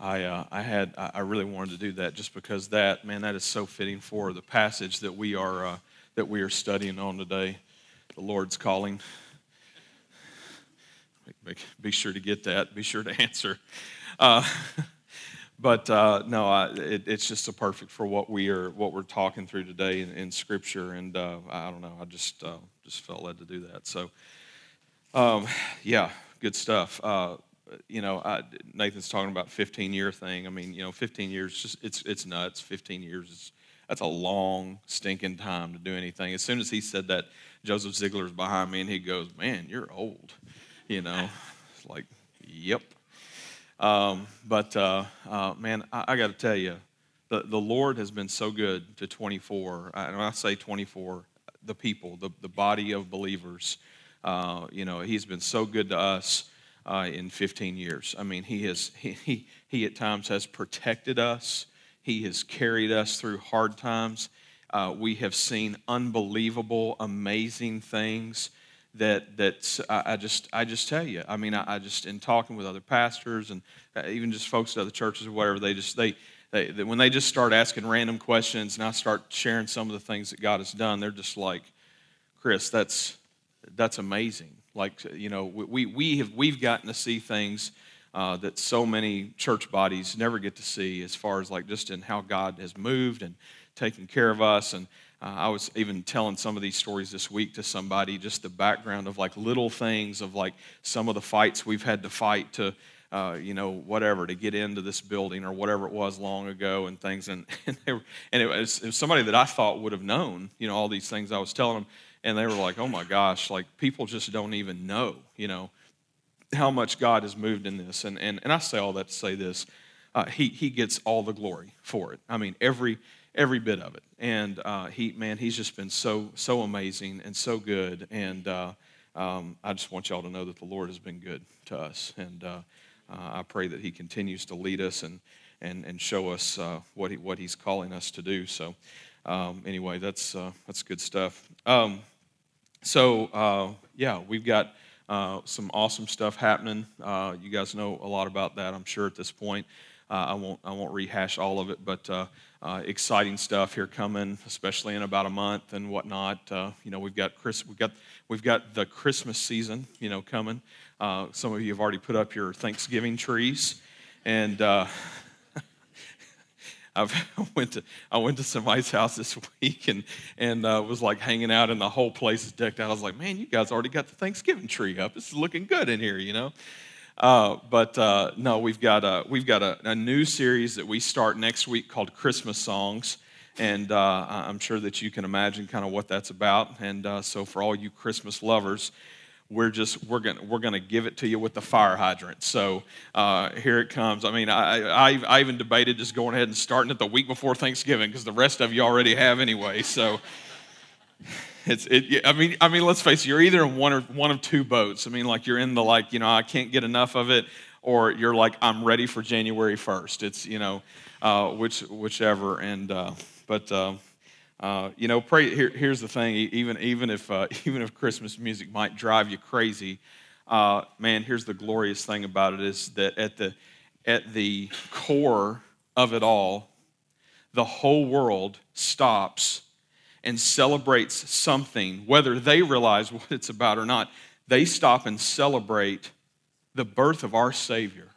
I, uh, I had I really wanted to do that just because that man that is so fitting for the passage that we are uh, that we are studying on today, the Lord's calling. Be sure to get that. Be sure to answer. Uh, but uh, no, I, it, it's just so perfect for what we are what we're talking through today in, in Scripture, and uh, I don't know. I just uh, just felt led to do that. So, um, yeah, good stuff you know, I, Nathan's talking about 15 year thing. I mean, you know, 15 years, just it's it's nuts. 15 years is that's a long stinking time to do anything. As soon as he said that, Joseph Ziegler's behind me, and he goes, "Man, you're old," you know. It's like, yep. Um, but uh, uh, man, I, I got to tell you, the the Lord has been so good to 24. And when I say 24, the people, the the body of believers. Uh, you know, He's been so good to us uh, in 15 years. I mean, he, has, he, he, he at times has protected us, he has carried us through hard times. Uh, we have seen unbelievable, amazing things that that I, I just I just tell you. I mean, I, I, just in talking with other pastors and uh, even just folks at other churches or whatever, they just they, they, they when they just start asking random questions and I start sharing some of the things that God has done, they're just like, Chris, that's that's amazing. Like, you know, we, we have, we've gotten to see things uh, that so many church bodies never get to see as far as like just in how God has moved and taken care of us. And uh, I was even telling some of these stories this week to somebody, just the background of like little things of like some of the fights we've had to fight to, uh, you know, whatever, to get into this building or whatever it was long ago and things. And, and, were, and it, was, it was somebody that I thought would have known, you know, all these things I was telling them and they were like, oh my gosh, like people just don't even know, you know, how much God has moved in this. And, and, and I say all that to say this uh, he, he gets all the glory for it. I mean, every, every bit of it. And uh, he, man, he's just been so, so amazing and so good. And uh, um, I just want y'all to know that the Lord has been good to us. And uh, uh, I pray that he continues to lead us and, and, and show us uh, what, he, what he's calling us to do. So, um, anyway, that's, that's good stuff. Um, so, uh, yeah, we've got uh, some awesome stuff happening. Uh, you guys know a lot about that, I'm sure, at this point. Uh, I, won't, I won't rehash all of it, but uh, exciting stuff here coming, especially in about a month and whatnot. you know, we've got, Chris, we've, got, we've got the Christmas season, you know, coming. some of you have already put up your Thanksgiving trees. And I've, went to I went to somebody's house this week and and uh, was like hanging out, and the whole place is decked out. I was like, man, you guys already got the Thanksgiving tree up. This is looking good in here, you know. Uh, but uh, no, we've got a we've got a, a, new series that we start next week called Christmas Songs, and uh, I'm sure that you can imagine kind of what that's about. And uh, so, for all you Christmas lovers, we're just we're gonna we're gonna give it to you with the fire hydrant. So uh, here it comes. I mean, I, I I even debated just going ahead and starting it the week before Thanksgiving because the rest of you already have anyway. So it's it. I mean, I mean, let's face it. You're either in one or one of two boats. I mean, like you're in the like you know I can't get enough of it, or you're like I'm ready for January 1st. It's you know uh, which whichever. And uh, but. Uh, you know, pray. Here, here's the thing: even even if uh, even if Christmas music might drive you crazy, uh, man, here's the glorious thing about it: is that at the at the core of it all, the whole world stops and celebrates something, whether they realize what it's about or not. They stop and celebrate the birth of our Savior.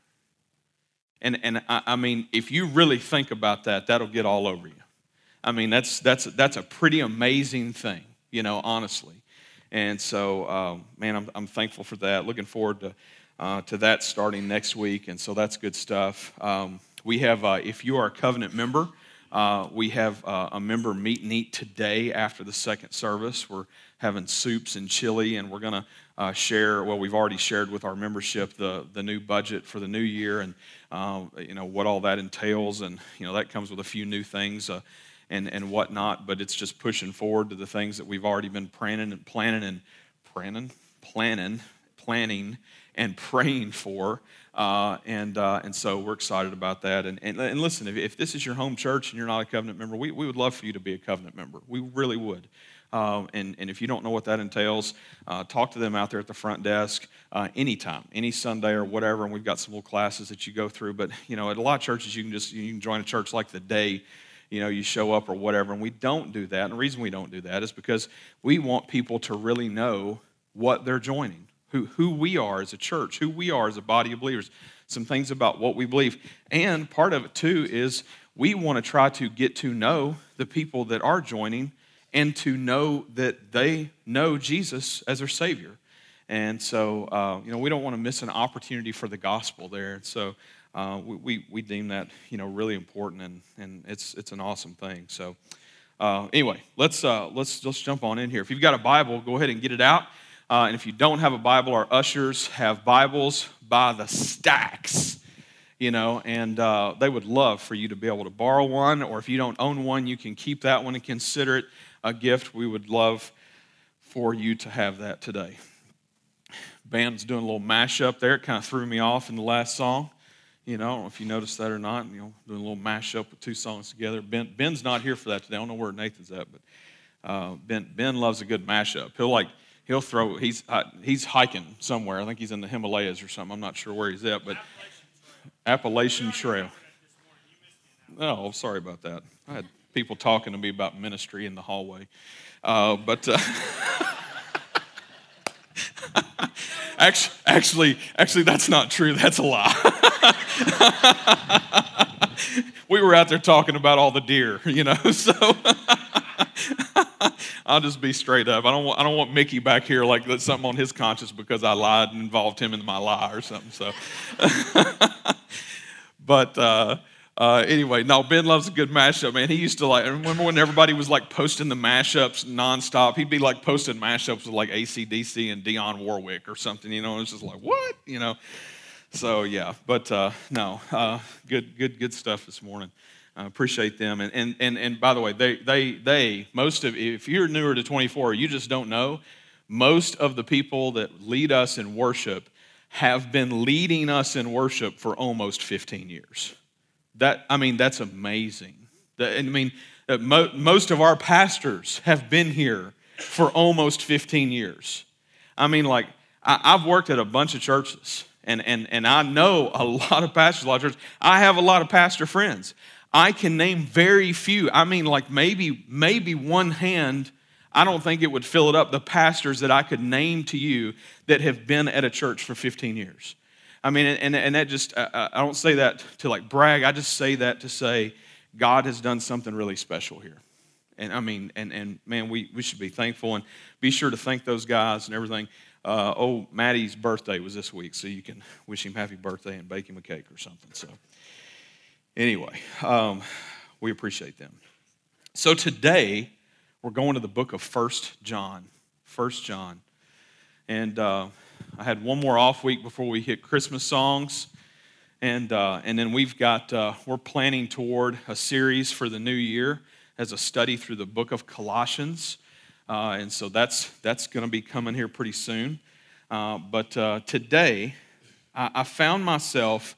And and I, I mean, if you really think about that, that'll get all over you. I mean, that's, that's, that's a pretty amazing thing, you know, honestly. And so, um, man, I'm, I'm thankful for that. Looking forward to, uh, to that starting next week. And so that's good stuff. Um, we have, uh, if you are a covenant member, uh, we have uh, a member meet and eat today after the second service. We're having soups and chili, and we're going to uh, share. Well, we've already shared with our membership the the new budget for the new year, and uh, you know what all that entails, and you know that comes with a few new things. Uh, and, and whatnot, but it's just pushing forward to the things that we've already been planning and planning and planning, planning, planning, and praying for. Uh, and, uh, and so we're excited about that. And, and, and listen, if, if, this is your home church and you're not a covenant member, we, we would love for you to be a covenant member. We really would. Um, and, and if you don't know what that entails, uh, talk to them out there at the front desk uh, anytime, any Sunday or whatever. And we've got some little classes that you go through. But, you know, at a lot of churches, you can just you can join a church like the day you know, you show up or whatever. And we don't do that. And the reason we don't do that is because we want people to really know what they're joining, who, who we are as a church, who we are as a body of believers, some things about what we believe. And part of it, too, is we want to try to get to know the people that are joining and to know that they know Jesus as their Savior. And so, uh, you know, we don't want to miss an opportunity for the gospel there. And so uh, we, we, we, deem that, you know, really important and, and it's, it's an awesome thing. So uh, anyway, let's, uh, let's, let's jump on in here. If you've got a Bible, go ahead and get it out. Uh, and if you don't have a Bible, our ushers have Bibles by the stacks you know, and uh, they would love for you to be able to borrow one, or if you don't own one, you can keep that one and consider it a gift. We would love for you to have that today. Band's doing a little mashup there. It kind of threw me off in the last song. You know, I don't know if you noticed that or not. You know, doing a little mashup with two songs together. Ben, Ben's not here for that today. I don't know where Nathan's at, but uh, Ben, ben loves a good mashup. He'll like he'll throw. He's uh, he's hiking somewhere. I think he's in the Himalayas or something. I'm not sure where he's at, but Appalachian Trail. Oh, sorry about that. I had people talking to me about ministry in the hallway. Uh, but uh, actually, actually, actually, that's not true. That's a lie. we were out there talking about all the deer, you know. So I'll just be straight up. I don't want, I don't want Mickey back here like that's something on his conscience because I lied and involved him in my lie or something. So. But uh, uh, anyway, no, Ben loves a good mashup, man. He used to like, I remember when everybody was like posting the mashups nonstop? He'd be like posting mashups with like ACDC and Dionne Warwick or something, you know, and it's just like, what? You know? So yeah, but uh, no, uh, good, good, good stuff this morning. I appreciate them. And, and, and, and by the way, they, they, they, most of, if you're newer to 24, you just don't know, most of the people that lead us in worship have been leading us in worship for almost 15 years. That, I mean, that's amazing. That, I mean, uh, mo- most of our pastors have been here for almost 15 years. I mean, like, I, I've worked at a bunch of churches, and, and, and I know a lot of pastors, a lot of churches. I have a lot of pastor friends. I can name very few. I mean, like maybe, maybe one hand I don't think it would fill it up the pastors that I could name to you that have been at a church for 15 years. I mean, and, and that just, I don't say that to like brag. I just say that to say God has done something really special here. And I mean, and, and man, we, we should be thankful and be sure to thank those guys and everything. Uh, oh, Maddie's birthday was this week, so you can wish him happy birthday and bake him a cake or something. So, anyway, um, we appreciate them. So, today, we're going to the book of First John. First John. And uh, I had one more off week before we hit Christmas songs. And, uh, and then we've got, uh, we're planning toward a series for the new year as a study through the book of Colossians. Uh, and so that's, that's going to be coming here pretty soon. Uh, but uh, today, I, I found myself,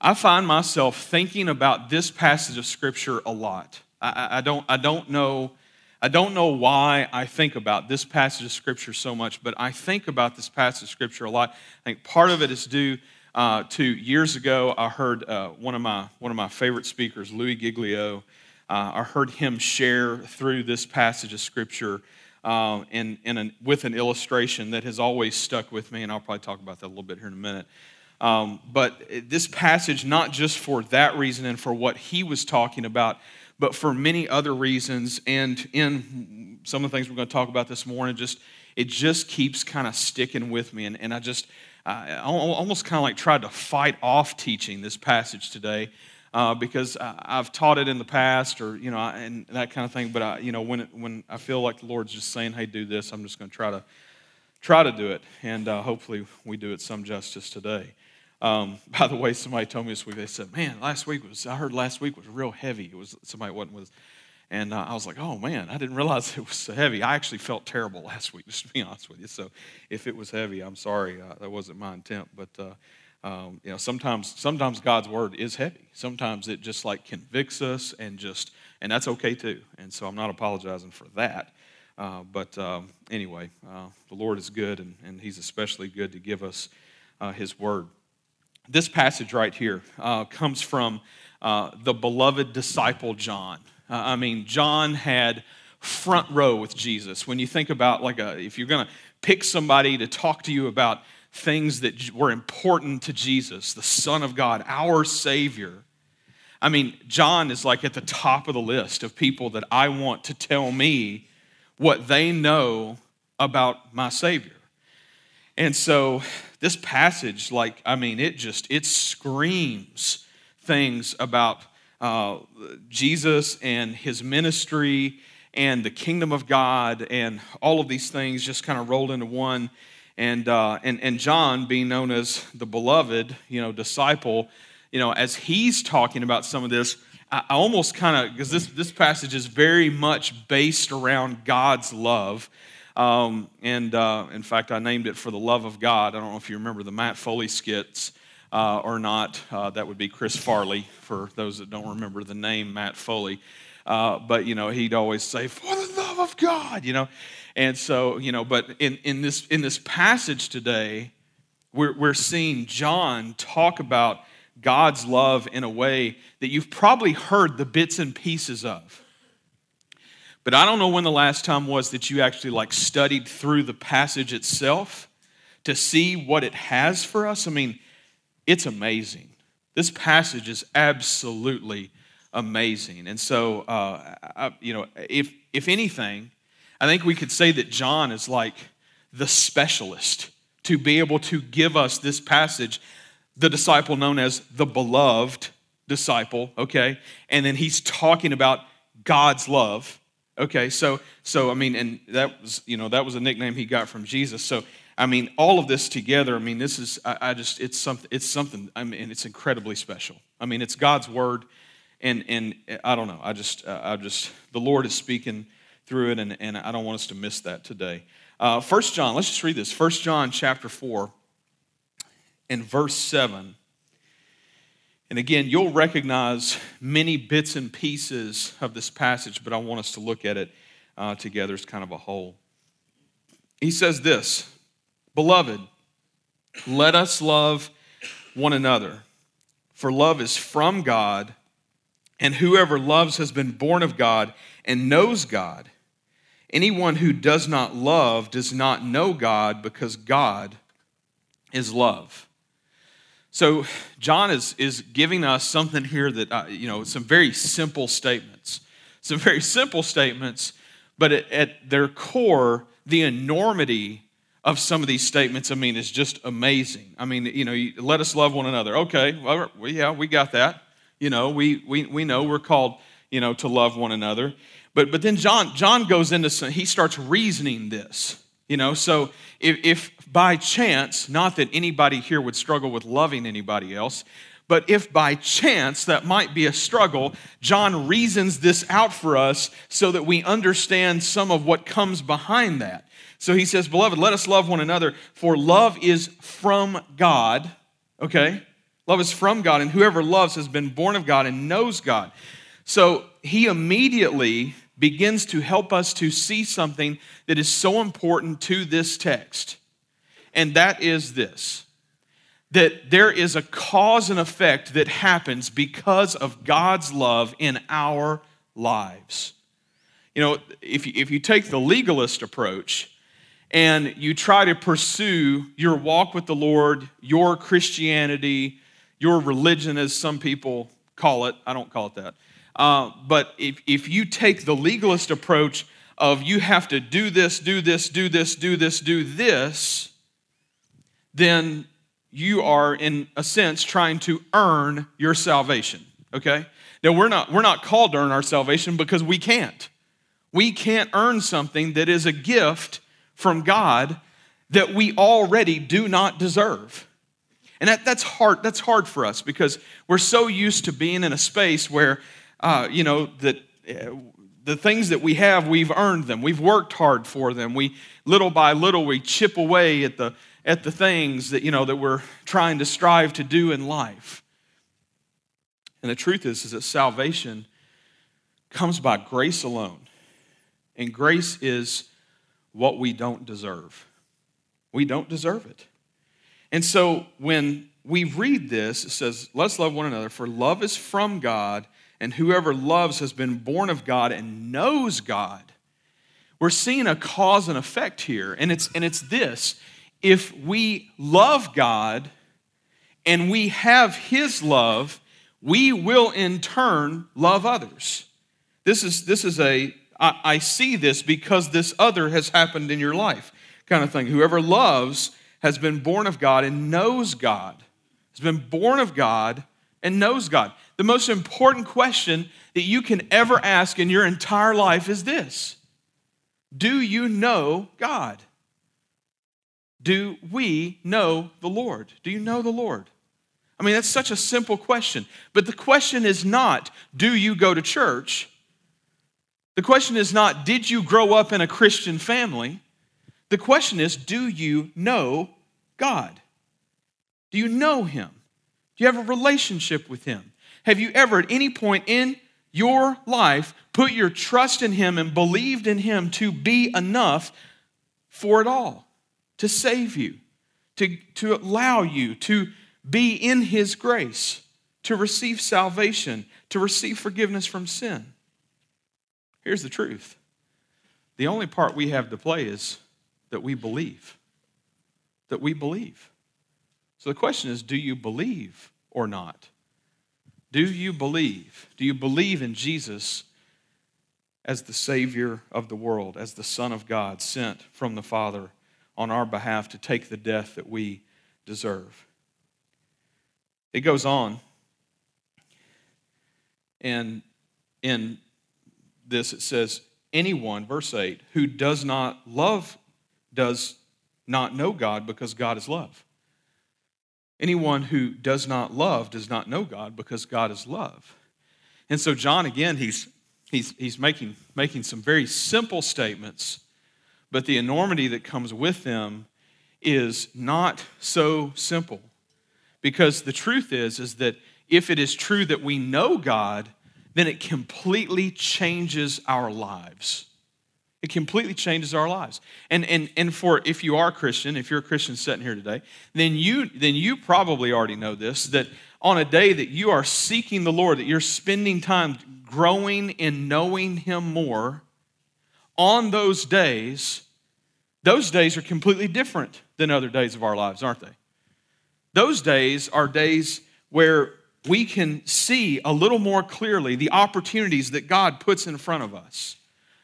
I find myself thinking about this passage of Scripture a lot. I, I, don't, I don't know I don't know why I think about this passage of Scripture so much, but I think about this passage of Scripture a lot. I think part of it is due uh, to years ago. I heard uh, one of my one of my favorite speakers, Louis Giglio. Uh, I heard him share through this passage of Scripture uh, in, in an, with an illustration that has always stuck with me, and I'll probably talk about that a little bit here in a minute. Um, but this passage, not just for that reason and for what he was talking about, but for many other reasons. And in some of the things we're going to talk about this morning, just it just keeps kind of sticking with me. And, and I just I almost kind of like tried to fight off teaching this passage today. Uh, because I've taught it in the past, or you know, and that kind of thing. But I, you know, when it, when I feel like the Lord's just saying, "Hey, do this," I'm just going to try to try to do it, and uh, hopefully we do it some justice today. Um, by the way, somebody told me this week, they said, man, last week was, I heard last week was real heavy. It was, somebody wasn't with. And uh, I was like, oh man, I didn't realize it was so heavy. I actually felt terrible last week, just to be honest with you. So if it was heavy, I'm sorry. Uh, that wasn't my intent. But, uh, um, you know, sometimes, sometimes God's word is heavy. Sometimes it just like convicts us and just, and that's okay too. And so I'm not apologizing for that. Uh, but um, anyway, uh, the Lord is good, and, and He's especially good to give us uh, His word. This passage right here uh, comes from uh, the beloved disciple John. I mean, John had front row with Jesus. When you think about, like, a, if you're going to pick somebody to talk to you about things that were important to Jesus, the Son of God, our Savior, I mean, John is like at the top of the list of people that I want to tell me what they know about my Savior. And so this passage, like, I mean, it just, it screams things about uh, Jesus and his ministry and the kingdom of God and all of these things just kind of rolled into one. And, uh, and, and John, being known as the beloved, you know, disciple, you know, as he's talking about some of this, I, I almost kind of, because this, this passage is very much based around God's love. Um, and uh, in fact, I named it For the Love of God. I don't know if you remember the Matt Foley skits uh, or not. Uh, that would be Chris Farley, for those that don't remember the name Matt Foley. Uh, but, you know, he'd always say, For the love of God, you know. And so, you know, but in, in, this, in this passage today, we're, we're seeing John talk about God's love in a way that you've probably heard the bits and pieces of. But I don't know when the last time was that you actually like studied through the passage itself to see what it has for us. I mean, it's amazing. This passage is absolutely amazing. And so, uh, I, you know, if, if anything, I think we could say that John is like the specialist to be able to give us this passage the disciple known as the beloved disciple, okay? And then he's talking about God's love. Okay, so so I mean, and that was, you know, that was a nickname he got from Jesus. So I mean, all of this together, I mean, this is I, I just it's something it's something, I mean, it's incredibly special. I mean, it's God's word, and and I don't know, I just uh, I just the Lord is speaking through it, and, and I don't want us to miss that today. Uh, First John, let's just read this. First John chapter 4 and verse 7. And again, you'll recognize many bits and pieces of this passage, but I want us to look at it uh, together as kind of a whole. He says this Beloved, let us love one another, for love is from God, and whoever loves has been born of God and knows God. Anyone who does not love does not know God because God is love. So, John is, is giving us something here that, uh, you know, some very simple statements. Some very simple statements, but at, at their core, the enormity of some of these statements, I mean, is just amazing. I mean, you know, let us love one another. Okay, well, yeah, we got that. You know, we, we, we know we're called, you know, to love one another. But, but then John, John goes into, some, he starts reasoning this. You know, so if, if by chance, not that anybody here would struggle with loving anybody else, but if by chance that might be a struggle, John reasons this out for us so that we understand some of what comes behind that. So he says, Beloved, let us love one another, for love is from God. Okay? Love is from God, and whoever loves has been born of God and knows God. So he immediately begins to help us to see something that is so important to this text. And that is this that there is a cause and effect that happens because of God's love in our lives. You know, if you, if you take the legalist approach and you try to pursue your walk with the Lord, your Christianity, your religion, as some people call it, I don't call it that uh, but if, if you take the legalist approach of you have to do this, do this, do this, do this, do this, then you are, in a sense, trying to earn your salvation. Okay? Now, we're not, we're not called to earn our salvation because we can't. We can't earn something that is a gift from God that we already do not deserve. And that, that's hard, that's hard for us because we're so used to being in a space where uh, you know, that uh, the things that we have, we've earned them. We've worked hard for them. We, little by little, we chip away at the, at the things that, you know, that we're trying to strive to do in life. And the truth is, is that salvation comes by grace alone And grace is what we don't deserve. We don't deserve it. And so when we read this, it says, Let's love one another, for love is from God, and whoever loves has been born of God and knows God. We're seeing a cause and effect here, and it's, and it's this if we love God and we have His love, we will in turn love others. This is, this is a, I, I see this because this other has happened in your life kind of thing. Whoever loves has been born of God and knows God, has been born of God and knows God. The most important question that you can ever ask in your entire life is this Do you know God? Do we know the Lord? Do you know the Lord? I mean, that's such a simple question. But the question is not, do you go to church? The question is not, did you grow up in a Christian family? The question is, do you know God? Do you know Him? Do you have a relationship with Him? Have you ever, at any point in your life, put your trust in Him and believed in Him to be enough for it all, to save you, to, to allow you to be in His grace, to receive salvation, to receive forgiveness from sin? Here's the truth the only part we have to play is that we believe. That we believe. So the question is do you believe or not? Do you believe? Do you believe in Jesus as the Savior of the world, as the Son of God sent from the Father on our behalf to take the death that we deserve? It goes on, and in this it says, Anyone, verse 8, who does not love does not know God because God is love. Anyone who does not love does not know God because God is love. And so John again he's he's he's making making some very simple statements, but the enormity that comes with them is not so simple. Because the truth is is that if it is true that we know God, then it completely changes our lives. It completely changes our lives. And, and, and for if you are a Christian, if you're a Christian sitting here today, then you, then you probably already know this that on a day that you are seeking the Lord, that you're spending time growing in knowing Him more, on those days, those days are completely different than other days of our lives, aren't they? Those days are days where we can see a little more clearly the opportunities that God puts in front of us.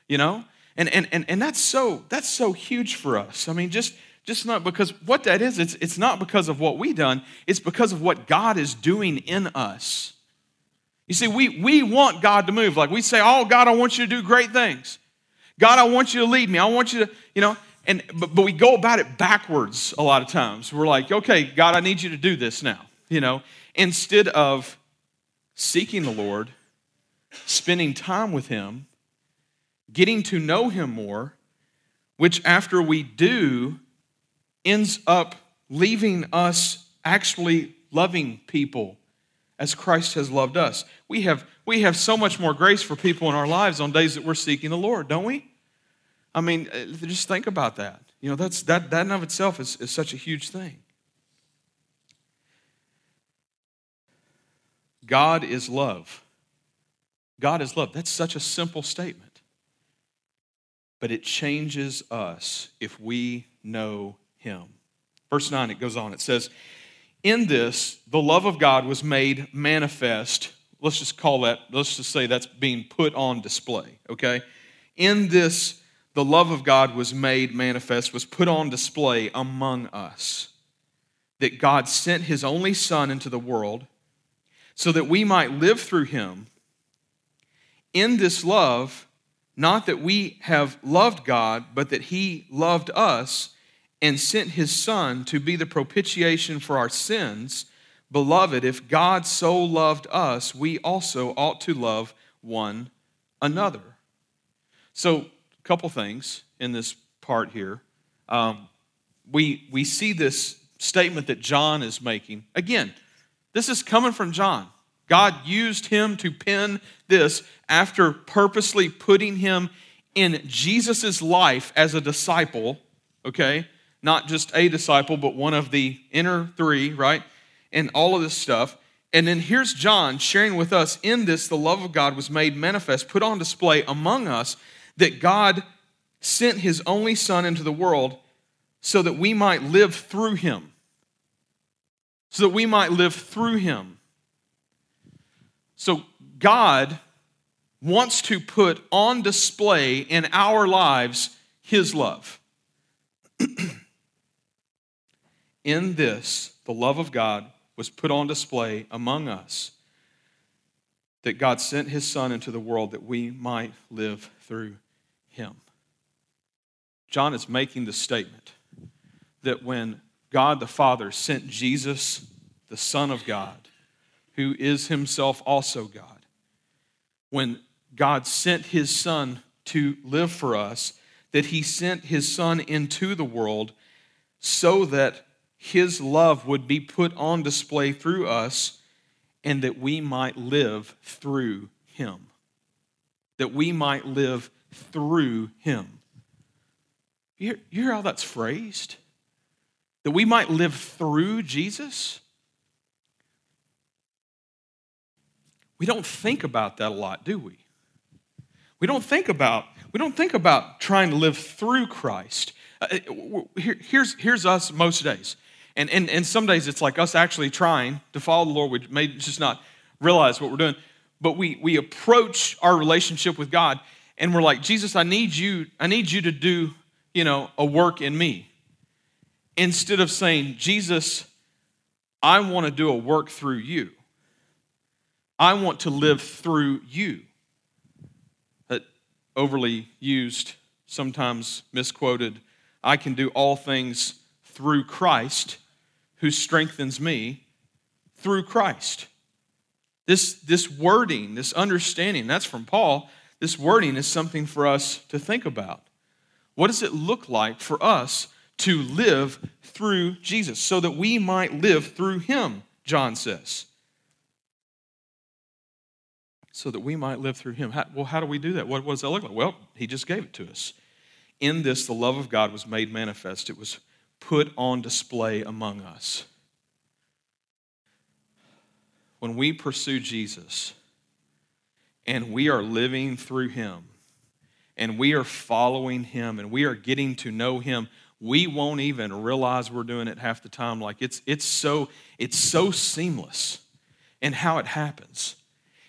You know? And, and, and, and that's so that's so huge for us. I mean, just just not because what that is, it's, it's not because of what we done, it's because of what God is doing in us. You see, we, we want God to move. Like we say, Oh, God, I want you to do great things. God, I want you to lead me. I want you to, you know, and but, but we go about it backwards a lot of times. We're like, okay, God, I need you to do this now, you know, instead of seeking the Lord, spending time with Him, getting to know Him more, which after we do ends up leaving us actually loving people as Christ has loved us. We have, we have so much more grace for people in our lives on days that we're seeking the Lord, don't we? I mean, uh, just think about that. You know, that's, that, that in of itself is, is such a huge thing. God is love. God is love. That's such a simple statement but it changes us if we know Him. Verse 9, it goes on. It says, In this, the love of God was made manifest. Let's just call that, let's just say that's being put on display, okay? In this, the love of God was made manifest, was put on display among us. That God sent His only Son into the world so that we might live through Him. In this love, not that we have loved God, but that He loved us and sent His Son to be the propitiation for our sins. Beloved, if God so loved us, we also ought to love one another. So, a couple things in this part here. Um, we, we see this statement that John is making. Again, this is coming from John. God used him to pen this after purposely putting him in Jesus' life as a disciple, okay? Not just a disciple, but one of the inner three, right? And all of this stuff. And then here's John sharing with us in this, the love of God was made manifest, put on display among us, that God sent his only Son into the world so that we might live through him. So that we might live through him. So God wants to put on display in our lives his love. In this, the love of God was put on display among us that God sent his Son into the world that we might live through him. John is making the statement that when God the Father sent Jesus, the Son of God, who is himself also God, when God sent his Son to live for us, that he sent his Son into the world so that his love would be put on display through us and that we might live through him. That we might live through him. You hear, you hear how that's phrased? That we might live through Jesus? We don't think about that a lot, do we? We don't think about we don't think about trying to live through Christ. Uh, here, here's, here's us most days. And, and, and some days it's like us actually trying to follow the Lord. We may just not realize what we're doing. But we, we approach our relationship with God and we're like, Jesus, I need you, I need you to do, you know, a work in me. Instead of saying, Jesus, I want to do a work through you. I want to live through you. That overly used, sometimes misquoted, I can do all things through Christ who strengthens me through Christ. This, this wording, this understanding, that's from Paul. This wording is something for us to think about. What does it look like for us to live through Jesus so that we might live through him, John says? So that we might live through him. How, well, how do we do that? What, what does that look like? Well, he just gave it to us. In this, the love of God was made manifest. It was put on display among us. When we pursue Jesus and we are living through Him and we are following Him and we are getting to know Him, we won't even realize we're doing it half the time. Like it's, it's, so, it's so seamless in how it happens.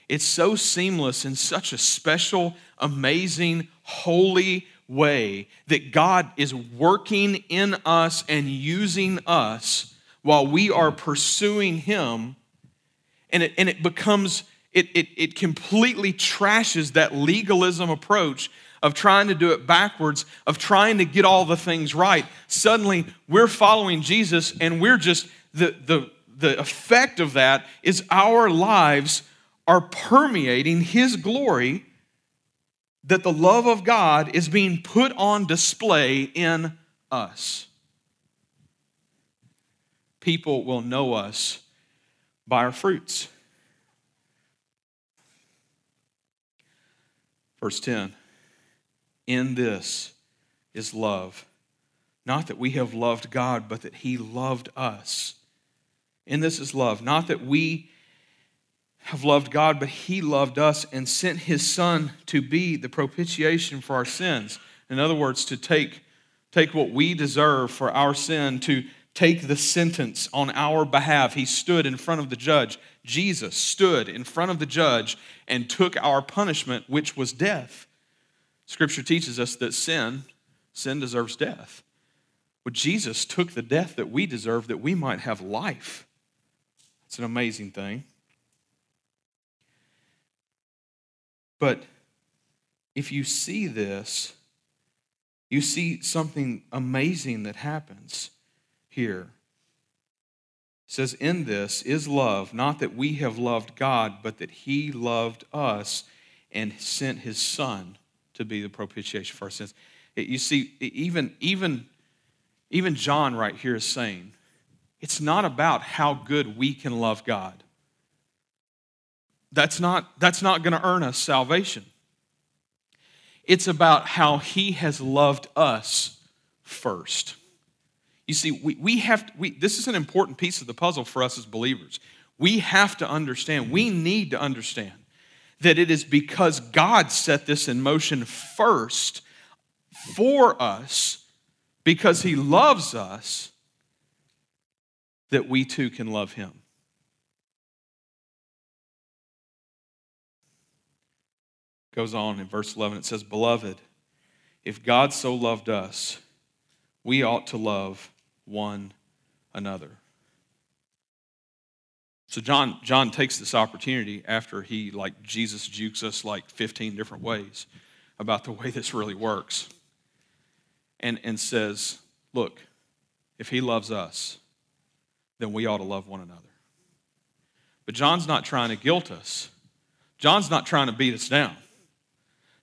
It's so seamless in such a special, amazing, holy, way that God is working in us and using us while we are pursuing Him, and it, and it becomes, it, it, it completely trashes that legalism approach of trying to do it backwards, of trying to get all the things right. Suddenly, we're following Jesus, and we're just, the, the, the effect of that is our lives are permeating His glory that the love of God is being put on display in us. People will know us by our fruits. Verse 10 In this is love. Not that we have loved God, but that He loved us. In this is love. Not that we have loved God, but He loved us and sent His Son to be the propitiation for our sins. In other words, to take, take what we deserve for our sin, to take the sentence on our behalf. He stood in front of the judge. Jesus stood in front of the judge and took our punishment, which was death. Scripture teaches us that sin, sin deserves death. But Jesus took the death that we deserve that we might have life. It's an amazing thing. But if you see this, you see something amazing that happens here. It says, In this is love, not that we have loved God, but that He loved us and sent His Son to be the propitiation for our sins. You see, even, even, even John right here is saying, it's not about how good we can love God that's not, that's not going to earn us salvation. It's about how he has loved us first. You see, we, we have, to, we, this is an important piece of the puzzle for us as believers. We have to understand, we need to understand that it is because God set this in motion first for us, because he loves us, that we too can love him. Goes on in verse 11, it says, Beloved, if God so loved us, we ought to love one another. So John, John takes this opportunity after he, like Jesus jukes us like 15 different ways about the way this really works. And, and says, look, if he loves us, then we ought to love one another. But John's not trying to guilt us. John's not trying to beat us down.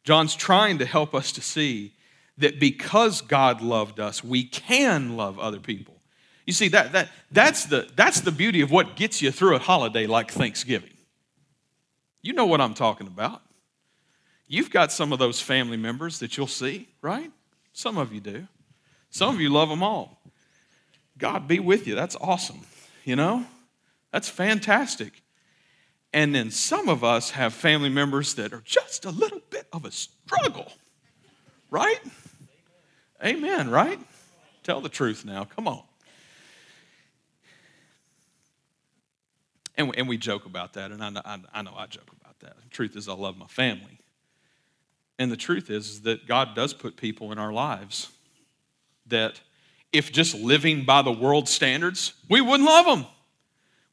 John's trying to help us to see that because God loved us, we can love other people. You see, that, that, that's, the, that's the beauty of what gets you through a holiday like Thanksgiving. You know what I'm talking about. You've got some of those family members that you'll see, right? Some of you do. Some of you love them all. God be with you. That's awesome. You know, that's fantastic. And then some of us have family members that are just a little bit of a struggle, right? Amen, right? Tell the truth now. Come on. And, and we joke about that, and I know, I know I joke about that. The truth is, I love my family. And the truth is, is that God does put people in our lives that, if just living by the world standards, we wouldn't love them.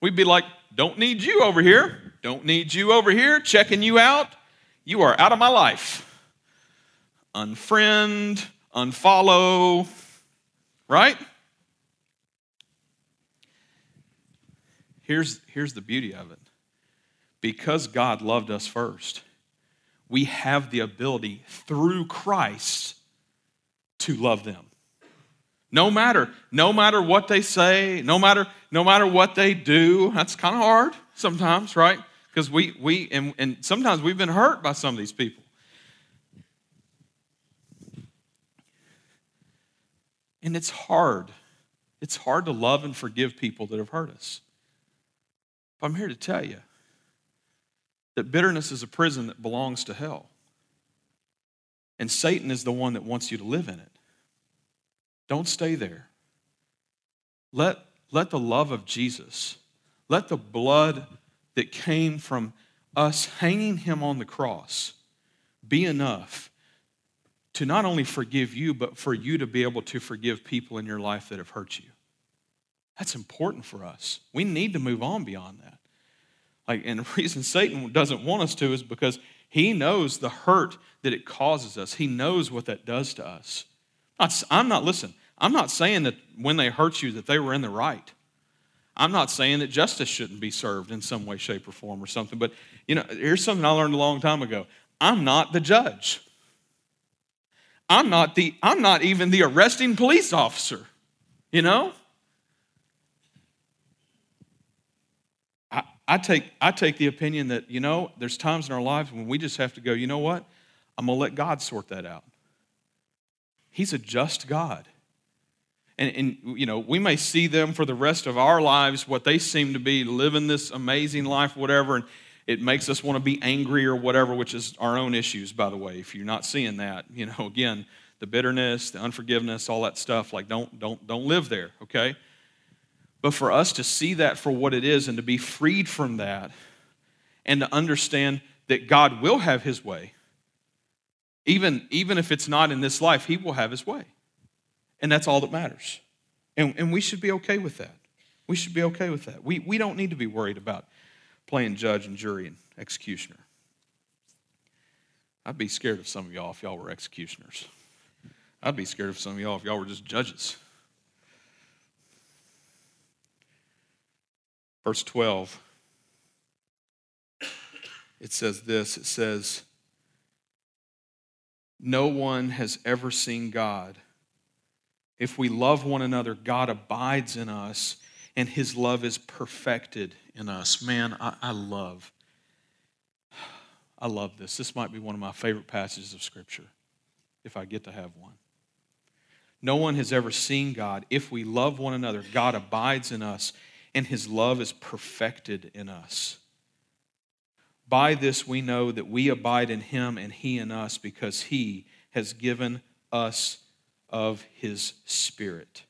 We'd be like, don't need you over here. Don't need you over here checking you out. You are out of my life. Unfriend, unfollow, right? Here's, here's the beauty of it because God loved us first, we have the ability through Christ to love them. No matter, no matter what they say, no matter, no matter what they do, that's kind of hard sometimes, right? Because we, we and, and sometimes we've been hurt by some of these people. And it's hard. It's hard to love and forgive people that have hurt us. But I'm here to tell you that bitterness is a prison that belongs to hell. And Satan is the one that wants you to live in it. Don't stay there. Let, let the love of Jesus, let the blood that came from us hanging him on the cross be enough to not only forgive you, but for you to be able to forgive people in your life that have hurt you. That's important for us. We need to move on beyond that. Like, and the reason Satan doesn't want us to is because he knows the hurt that it causes us. He knows what that does to us. I'm not, listen, I'm not saying that when they hurt you that they were in the right. I'm not saying that justice shouldn't be served in some way, shape, or form or something. But, you know, here's something I learned a long time ago. I'm not the judge. I'm not the, I'm not even the arresting police officer, you know? I, I take, I take the opinion that, you know, there's times in our lives when we just have to go, you know what? I'm to let God sort that out. He's a just God and, and, you know we may see them for the rest of our lives what they seem to be living this amazing life whatever and it makes us want to be angry or whatever which is our own issues by the way if you're not seeing that you know again the bitterness the unforgiveness all that stuff like don't don't don't live there okay? But for us to see that for what it is and to be freed from that and to understand that god will have his way even even if it's not in this life he will have his way and that's all that matters. And, and we should be okay with that. We should be okay with that. We, we don't need to be worried about playing judge and jury and executioner. I'd be scared of some of y'all if y'all were executioners. I'd be scared of some of y'all if y'all were just judges. Verse 12, it says this it says, No one has ever seen God if we love one another, God abides in us and his love is perfected in us. Man, I, I, love, I love this. This might be one of my favorite passages of Scripture. if I get to have one. No one has ever seen God. If we love one another, God abides in us, and his love is perfected in us. By this we know that we abide in him and he in us because he has given us of his Spirit.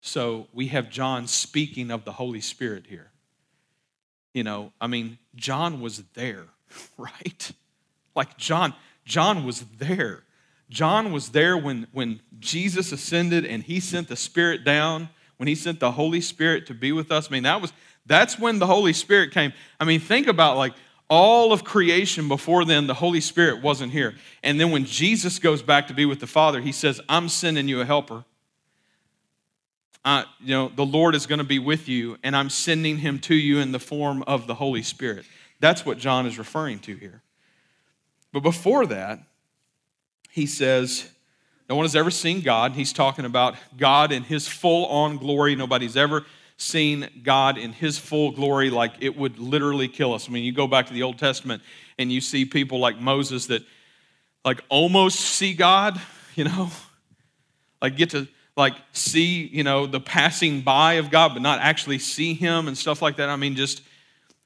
So we have John speaking of the Holy Spirit here. You know, I mean, John was there, right? Like John, John was there. John was there when, when Jesus ascended and he sent the Spirit down, when he sent the Holy Spirit to be with us. I mean, that was that's when the Holy Spirit came. I mean, think about like all of creation before then, the Holy Spirit wasn't here. And then when Jesus goes back to be with the Father, he says, I'm sending you a helper. Uh, you know, the Lord is going to be with you, and I'm sending him to you in the form of the Holy Spirit. That's what John is referring to here. But before that, he says, No one has ever seen God. He's talking about God in his full on glory. Nobody's ever seen God in his full glory like it would literally kill us. I mean, you go back to the Old Testament and you see people like Moses that like almost see God, you know, like get to like see, you know, the passing by of God, but not actually see him and stuff like that. I mean, just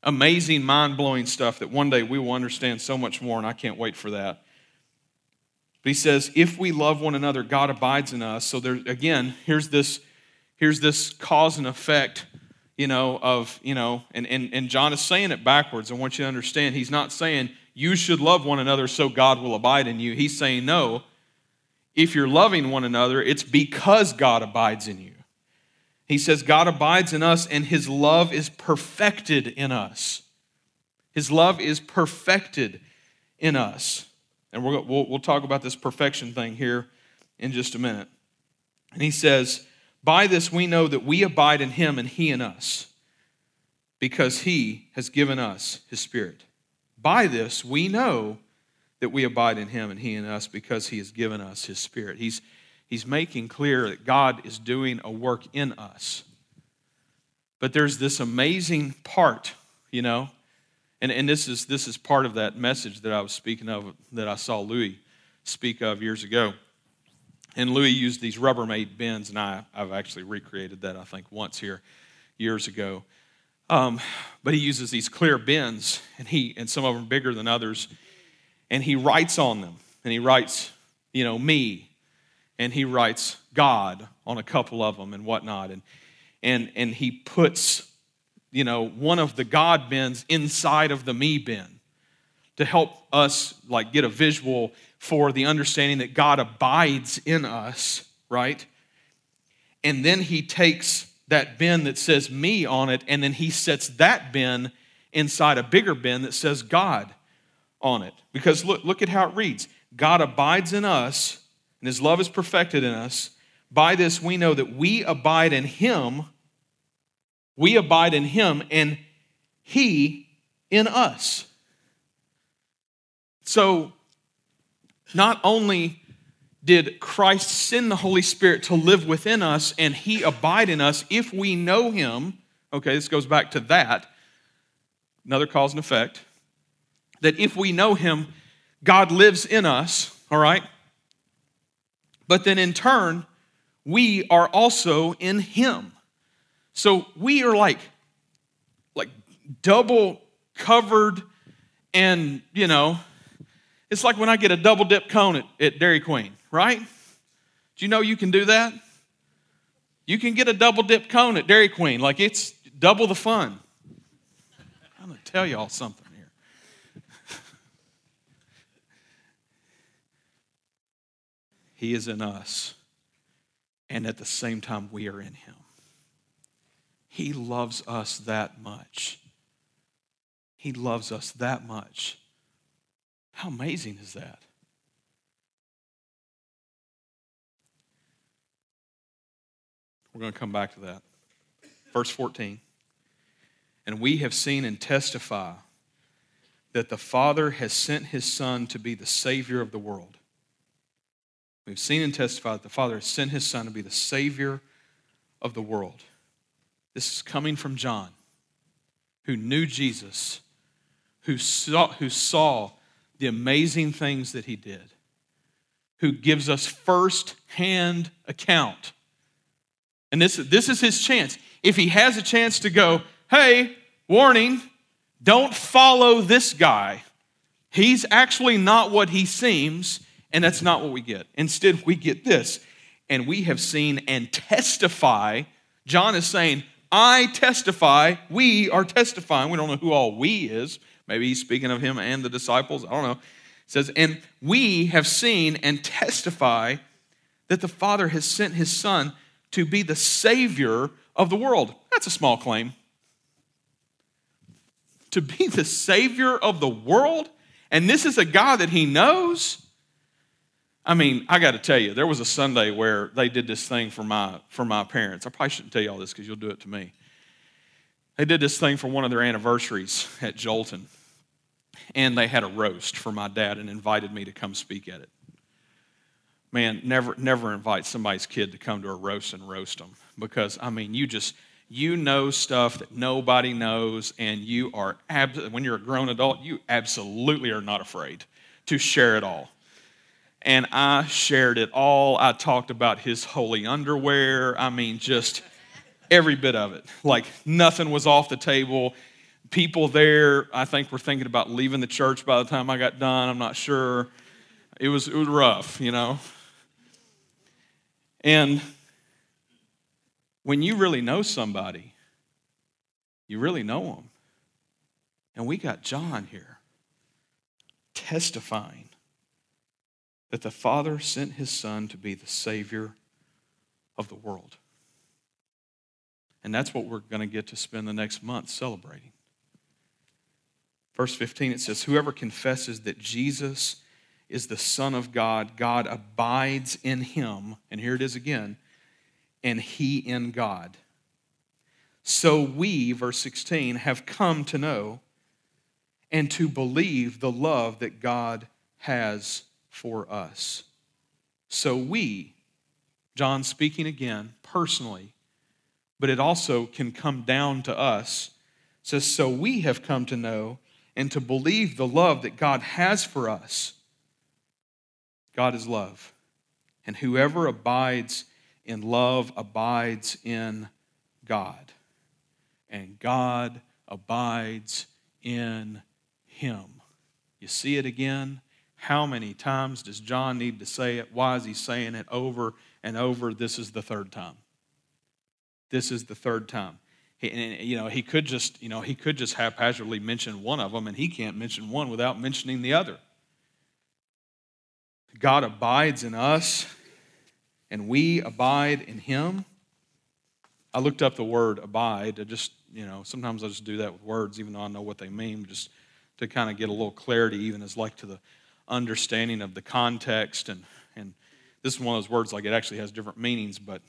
amazing, mind blowing stuff that one day we will understand so much more, and I can't wait for that. But he says, if we love one another, God abides in us. So there again, here's this, here's this cause and effect, you know, of, you know, and, and, and John is saying it backwards. I want you to understand. He's not saying you should love one another so God will abide in you. He's saying, no, if you're loving one another, it's because God abides in you. He says, God abides in us and his love is perfected in us. His love is perfected in us. And we will we'll talk about this perfection thing here in just a minute. And he says, By this we know that we abide in him and he in us, because he has given us his spirit. By this we know that we abide in him and he in us because he has given us his spirit. He's, he's making clear that God is doing a work in us. But there's this amazing part, you know, and, and this, is, this is part of that message that I was speaking of that I saw Louis speak of years ago. And Louis used these Rubbermaid bins, and I, I've actually recreated that, I think, once here years ago. Um, but he uses these clear bins, and, he, and some of them bigger than others and he writes on them. And he writes, you know, me, and he writes God on a couple of them and whatnot. And, and, and he puts, you know, one of the God bins inside of the me bin to help us like get a visual for the understanding that God abides in us, right? And then he takes that bin that says me on it, and then he sets that bin inside a bigger bin that says God on it. Because look, look at how it reads God abides in us, and his love is perfected in us. By this we know that we abide in him. We abide in him, and he in us. So, not only did Christ send the Holy Spirit to live within us and he abide in us if we know him, okay, this goes back to that, another cause and effect that if we know Him, God lives in us, all right? But then in turn, we are also in Him. So we are like, like double covered, and you know, it's like when I get a double dip cone at, at Dairy Queen, right? Do you know you can do that? You can get a double dip cone at Dairy Queen, like it's double the fun. I'm gonna tell y'all something. Here. he is in us, and at the same time, we are in Him. He loves us that much. He loves us that much. How amazing is that? We're going to come back to that. Verse 14. And we have seen and testify that the Father has sent his Son to be the Savior of the world. We've seen and testified that the Father has sent his Son to be the Savior of the world. This is coming from John, who knew Jesus, who saw, who saw the amazing things that he did. who gives us first hand account. And this, this is his chance. If he has a chance to go, hey, warning, don't follow this guy. He's actually not what he seems, and that's not what we get. Instead, we get this. And we have seen and testify. John is saying, I testify, we are testifying. We don't know who all we is. Maybe he's speaking of him and the disciples. I don't know. It says, and we have seen and testify that the Father has sent his Son to be the Savior of the world. That's a small claim. To be the Savior of the world? And this is a guy that he knows? I mean, I got to tell you, there was a Sunday where they did this thing for my, for my parents. I probably shouldn't tell you all this because you'll do it to me. They did this thing for one of their anniversaries at Jolton, and they had a roast for my dad and invited me to come speak at it. Man, never, never invite somebody's kid to come to a roast and roast them because, I mean, you just, you know stuff that nobody knows, and you are, ab- when you're a grown adult, you absolutely are not afraid to share it all and I shared it all. I talked about his holy underwear. I mean, just every bit of it. Like nothing was off the table. People there, I think, were thinking about leaving the church by the time I got done. I'm not sure. It was, it was rough, you know. And when you really know somebody, you really know them. And we got John here testifying that the Father sent his Son to be the Savior of the world. And that's what we're going to get to spend the next month celebrating. Verse 15, it says, Whoever confesses that Jesus is the Son of God, God abides in him. And here it is again, and he in God. So we, verse 16, have come to know and to believe the love that God has for us. So we, John speaking again personally, but it also can come down to us, It says, So we have come to know and to believe the love that God has for us. God is love. And whoever abides in love abides in God. And God abides in him. You see it again? How many times does John need to say it? Why is he saying it over and over? This is the third time. This is the third time. He, and, you know, he could just, you know, he could just haphazardly mention one of them, and he can't mention one without mentioning the other. God abides in us, and we abide in him. I looked up the word abide. I just, you know, sometimes I just do that with words, even though I know what they mean, just to kind of get a little clarity, even as like to the understanding of the context. And, and this is one of those words, like it actually has different meanings, but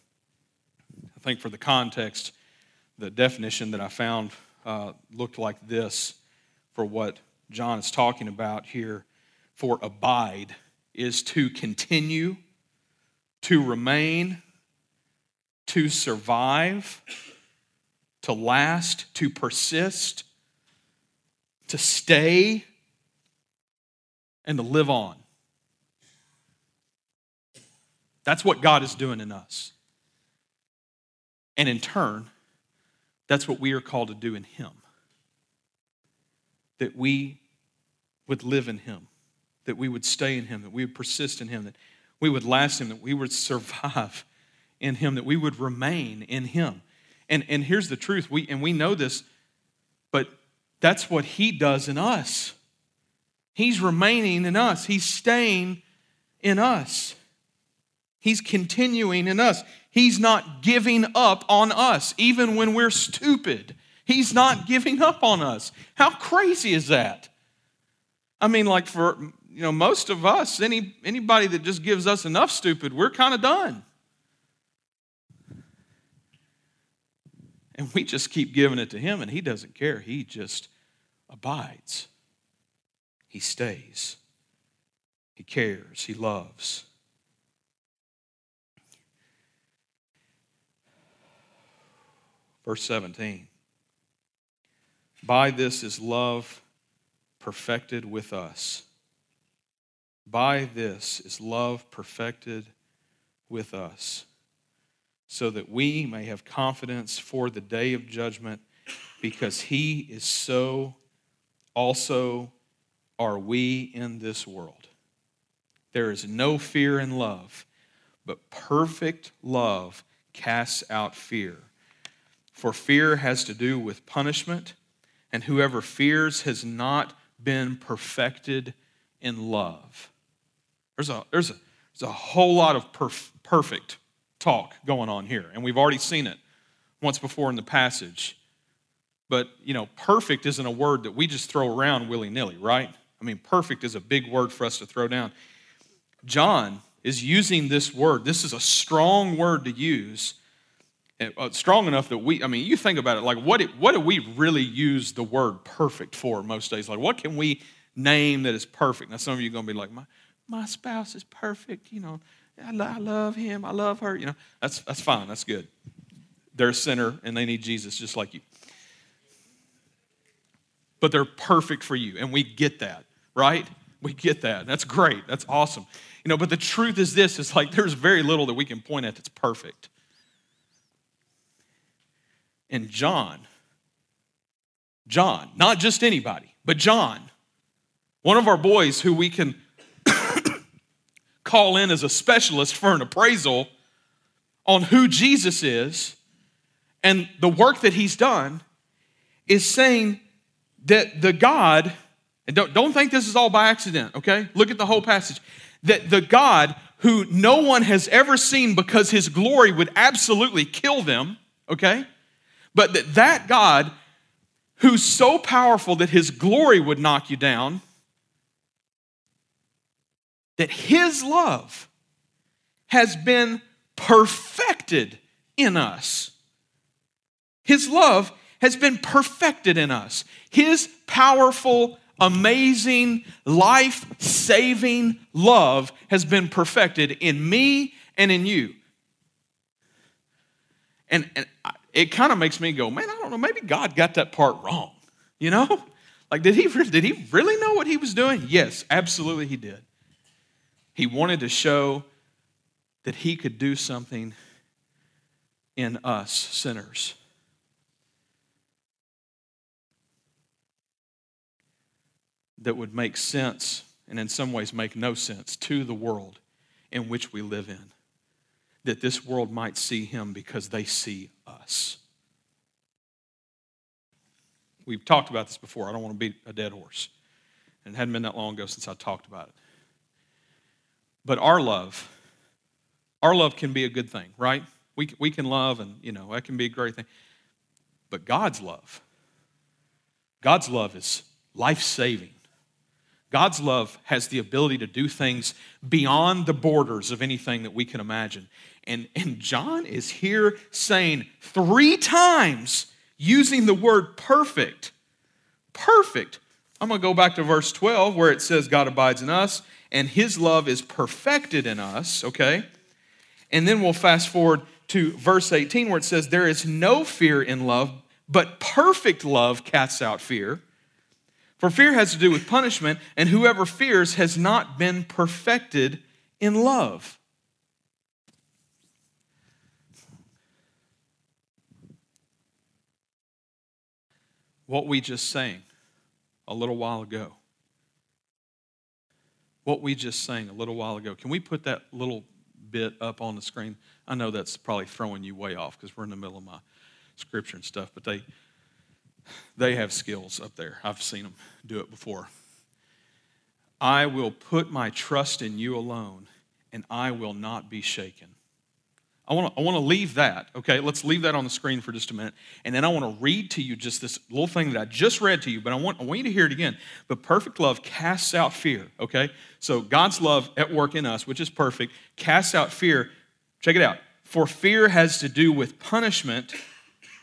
I think for the context, the definition that I found uh, looked like this for what John is talking about here for abide is to continue, to remain, to survive, to last, to persist, to stay, and to live on. That's what God is doing in us. And in turn, that's what we are called to do in Him. That we would live in Him, that we would stay in Him, that we would persist in Him, that we would last Him, that we would survive in Him, that we would remain in Him. And, and here's the truth, we, and we know this, but that's what He does in us. He's remaining in us, He's staying in us. He's continuing in us. He's not giving up on us, even when we're stupid. He's not giving up on us. How crazy is that? I mean, like for you know, most of us, any anybody that just gives us enough stupid, we're kind of done. And we just keep giving it to him, and he doesn't care. He just abides. He stays. He cares. He loves. Verse 17. By this is love perfected with us, By this is love perfected with us, so that we may have confidence for the day of judgment, because he is so, also are we in this world. There is no fear in love, but perfect love casts out fear. For fear has to do with punishment, and whoever fears has not been perfected in love. There's a, there's a, there's a whole lot of perf- perfect talk going on here, and we've already seen it once before in the passage. But, you know, perfect isn't a word that we just throw around willy nilly, right? I mean, perfect is a big word for us to throw down. John is using this word. This is a strong word to use. Uh, strong enough that we, I mean, you think about it, like what, what do we really use the word perfect for most days? Like, what can we name that is perfect? Now, some of you are going to be like, my, my spouse is perfect. You know, I, I love him. I love her. You know, that's, that's fine. That's good. They're a sinner and they need Jesus just like you. But they're perfect for you, and we get that, right? We get that. That's great. That's awesome. You know, but the truth is this it's like there's very little that we can point at that's perfect. And John, John, not just anybody, but John, one of our boys who we can call in as a specialist for an appraisal on who Jesus is and the work that he's done, is saying that the God and don't, don't think this is all by accident, okay? Look at the whole passage. That the God who no one has ever seen because his glory would absolutely kill them, okay? But that that God who's so powerful that his glory would knock you down, that his love has been perfected in us. His love has been perfected in us. His powerful amazing, life saving love has been perfected in me and in you. And, and it kind of makes me go, man, I don't know, maybe God got that part wrong. You know? Like, did he, did he really know what he was doing? Yes, absolutely he did. He wanted to show that he could do something in us sinners. that would make sense and in some ways make no sense to the world in which we live in. That this world might see him because they see us. We've talked about this before. I don't want to beat a dead horse. And it hadn't been that long ago since I talked about it. But our love, our love can be a good thing, right? We, we can love, and, you know, that can be a great thing. But God's love, God's love is life saving. God's love has the ability to do things beyond the borders of anything that we can imagine. And, and John is here saying three times using the word perfect. Perfect. I'm going to go back to verse 12 where it says, God abides in us and his love is perfected in us, okay? And then we'll fast forward to verse 18 where it says, There is no fear in love, but perfect love casts out fear. For fear has to do with punishment, and whoever fears has not been perfected in love. What we just sang a little while ago. What we just sang a little while ago. Can we put that little bit up on the screen? I know that's probably throwing you way off because we're in the middle of my scripture and stuff, but they they have skills up there. I've seen them do it before. I will put my trust in you alone, and I will not be shaken. I want to I want to leave that, okay? Let's leave that on the screen for just a minute. And then I want to read to you just this little thing that I just read to you, but I want, I want you to hear it again. But perfect love casts out fear, okay? So God's love at work in us, which is perfect, casts out fear. Check it out. For fear has to do with punishment,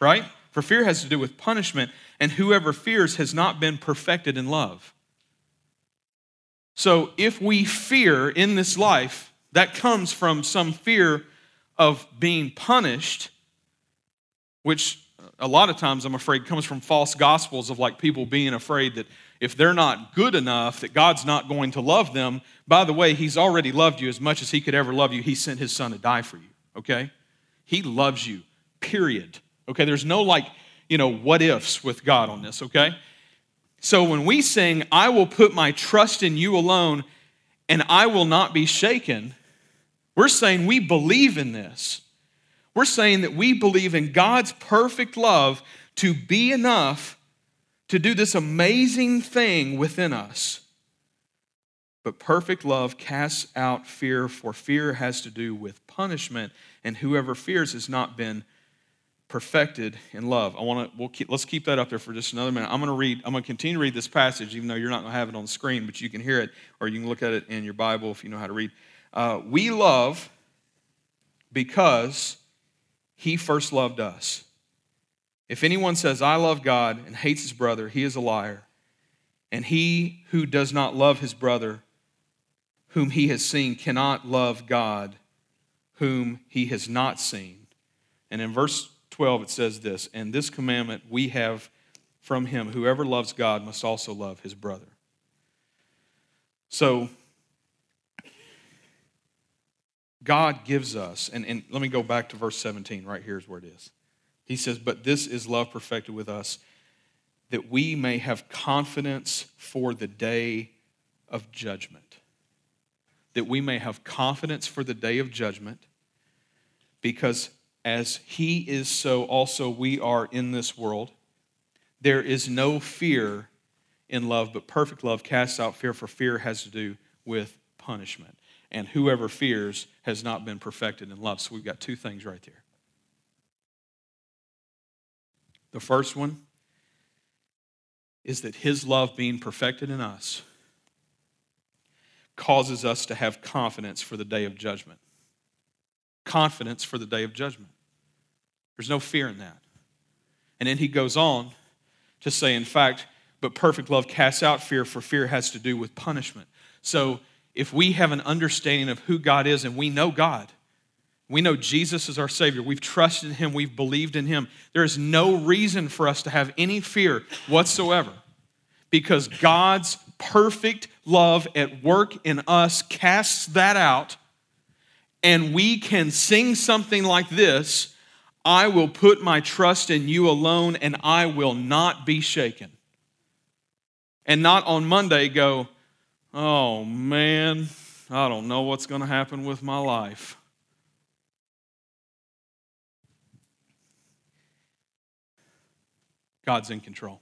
right? For fear has to do with punishment, and whoever fears has not been perfected in love. So if we fear in this life, that comes from some fear of being punished, which a lot of times I'm afraid comes from false gospels of like people being afraid that if they're not good enough, that God's not going to love them. By the way, He's already loved you as much as He could ever love you. He sent His Son to die for you, okay? He loves you, period. Okay, there's no like, you know, what ifs with God on this, okay? So when we sing, I will put my trust in you alone and I will not be shaken, we're saying we believe in this. We're saying that we believe in God's perfect love to be enough to do this amazing thing within us. But perfect love casts out fear, for fear has to do with punishment, and whoever fears has not been perfected in love. I want to we'll keep, let's keep that up there for just another minute. I'm going to read I'm going to continue to read this passage even though you're not going to have it on the screen, but you can hear it or you can look at it in your Bible if you know how to read. Uh, we love because he first loved us. If anyone says, I love God and hates his brother, he is a liar. And he who does not love his brother, whom he has seen, cannot love God, whom he has not seen. And in verse 12, it says this And this commandment we have from him whoever loves God must also love his brother. So, God gives us, and, and let me go back to verse 17, right here is where it is. He says, But this is love perfected with us, that we may have confidence for the day of judgment. That we may have confidence for the day of judgment, because as He is, so also we are in this world. There is no fear in love, but perfect love casts out fear, for fear has to do with punishment. And whoever fears has not been perfected in love. So we've got two things right there. The first one is that His love being perfected in us causes us to have confidence for the day of judgment. Confidence for the day of judgment. There's no fear in that. And then he goes on to say, in fact, but perfect love casts out fear, for fear has to do with punishment. So if we have an understanding of who God is and we know God, we know Jesus is our Savior. We've trusted Him. We've believed in Him. There is no reason for us to have any fear whatsoever because God's perfect love at work in us casts that out, and we can sing something like this I will put my trust in you alone, and I will not be shaken. And not on Monday go, oh man, I don't know what's going to happen with my life. God's in control.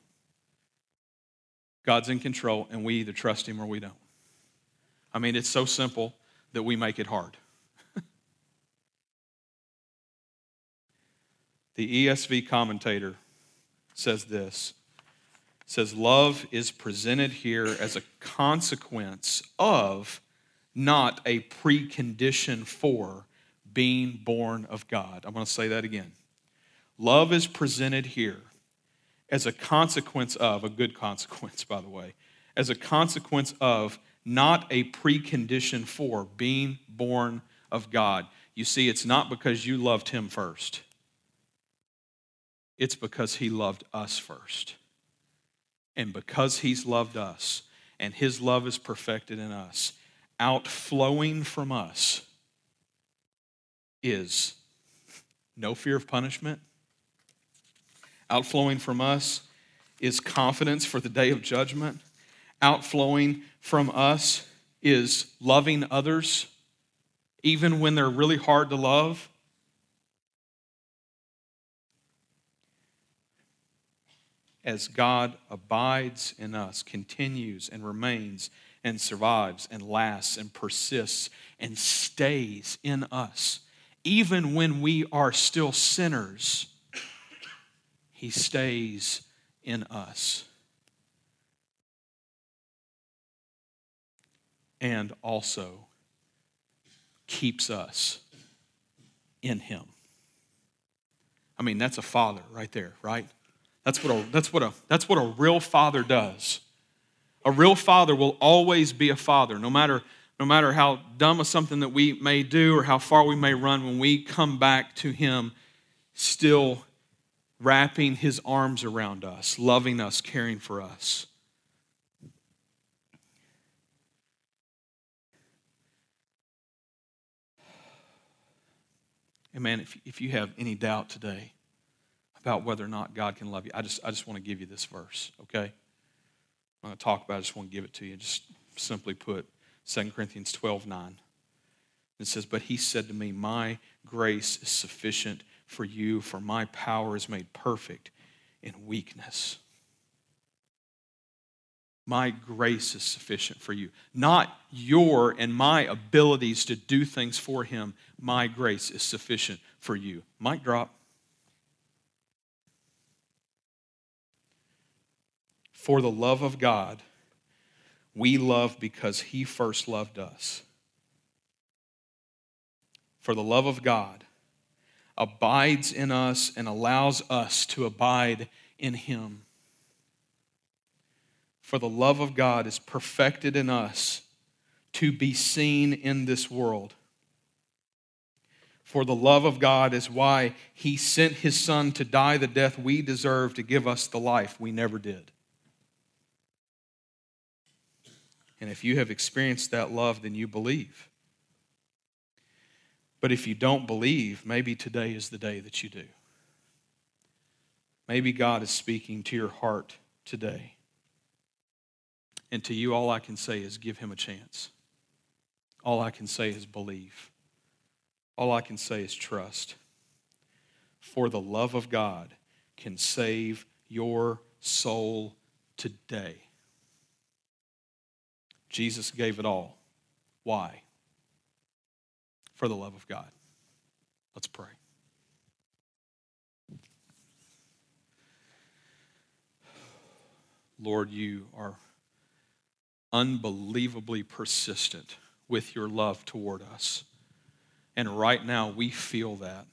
God's in control, and we either trust Him or we don't. I mean, it's so simple that we make it hard. The ESV commentator says this says love is presented here as a consequence of not a precondition for being born of God. I'm going to say that again. Love is presented here as a consequence of, a good consequence, by the way, as a consequence of not a precondition for being born of God. You see, it's not because you loved Him first, it's because He loved us first. And because He's loved us and His love is perfected in us, outflowing from us is no fear of punishment, Outflowing from us is confidence for the day of judgment. Outflowing from us is loving others, even when they're really hard to love. As God abides in us, continues and remains and survives and lasts and persists and stays in us, even when we are still sinners he stays in us. And also keeps us in Him. I mean, that's a father right there, right? That's what a, that's what a, that's what a real father does. A real father will always be a father, no matter, no matter how dumb of something that we may do or how far we may run, when we come back to Him, still wrapping his arms around us, loving us, caring for us. And man, if, if you have any doubt today about whether or not God can love you, I just, I just want to give you this verse, okay? I'm going to talk about it, I just want to give it to you. Just simply put, 2 Corinthians 12 9. It says, But he said to me, My grace is sufficient for you, for my power is made perfect in weakness. My grace is sufficient for you. Not your and my abilities to do things for him. My grace is sufficient for you. Mic drop. For the love of God, we love because he first loved us. For the love of God abides in us and allows us to abide in him. For the love of God is perfected in us to be seen in this world. For the love of God is why he sent his son to die the death we deserve to give us the life we never did. And if you have experienced that love, then you believe. But if you don't believe, maybe today is the day that you do. Maybe God is speaking to your heart today. And to you, all I can say is give him a chance. All I can say is believe. All I can say is trust. For the love of God can save your soul today. Jesus gave it all. Why? For the love of God. Let's pray. Lord, you are unbelievably persistent with your love toward us. And right now, we feel that.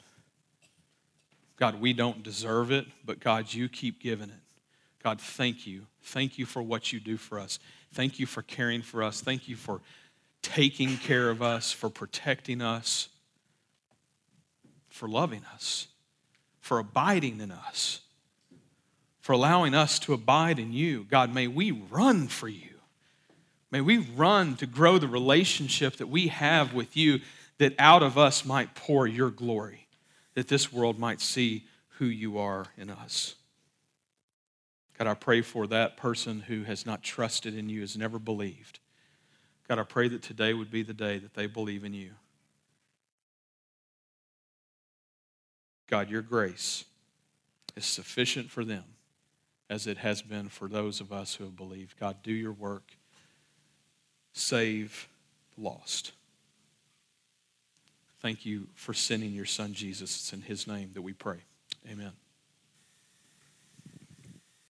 God, we don't deserve it, but God, you keep giving it. God, thank you. Thank you for what you do for us. Thank you for caring for us. Thank you for taking care of us, for protecting us, for loving us, for abiding in us, for allowing us to abide in you. God, may we run for you. May we run to grow the relationship that we have with you, that out of us might pour your glory, that this world might see who you are in us. God, I pray for that person who has not trusted in you, has never believed. God, I pray that today would be the day that they believe in you. God, your grace is sufficient for them as it has been for those of us who have believed. God, do your work save the lost. Thank you for sending your son Jesus. It's in his name that we pray. Amen.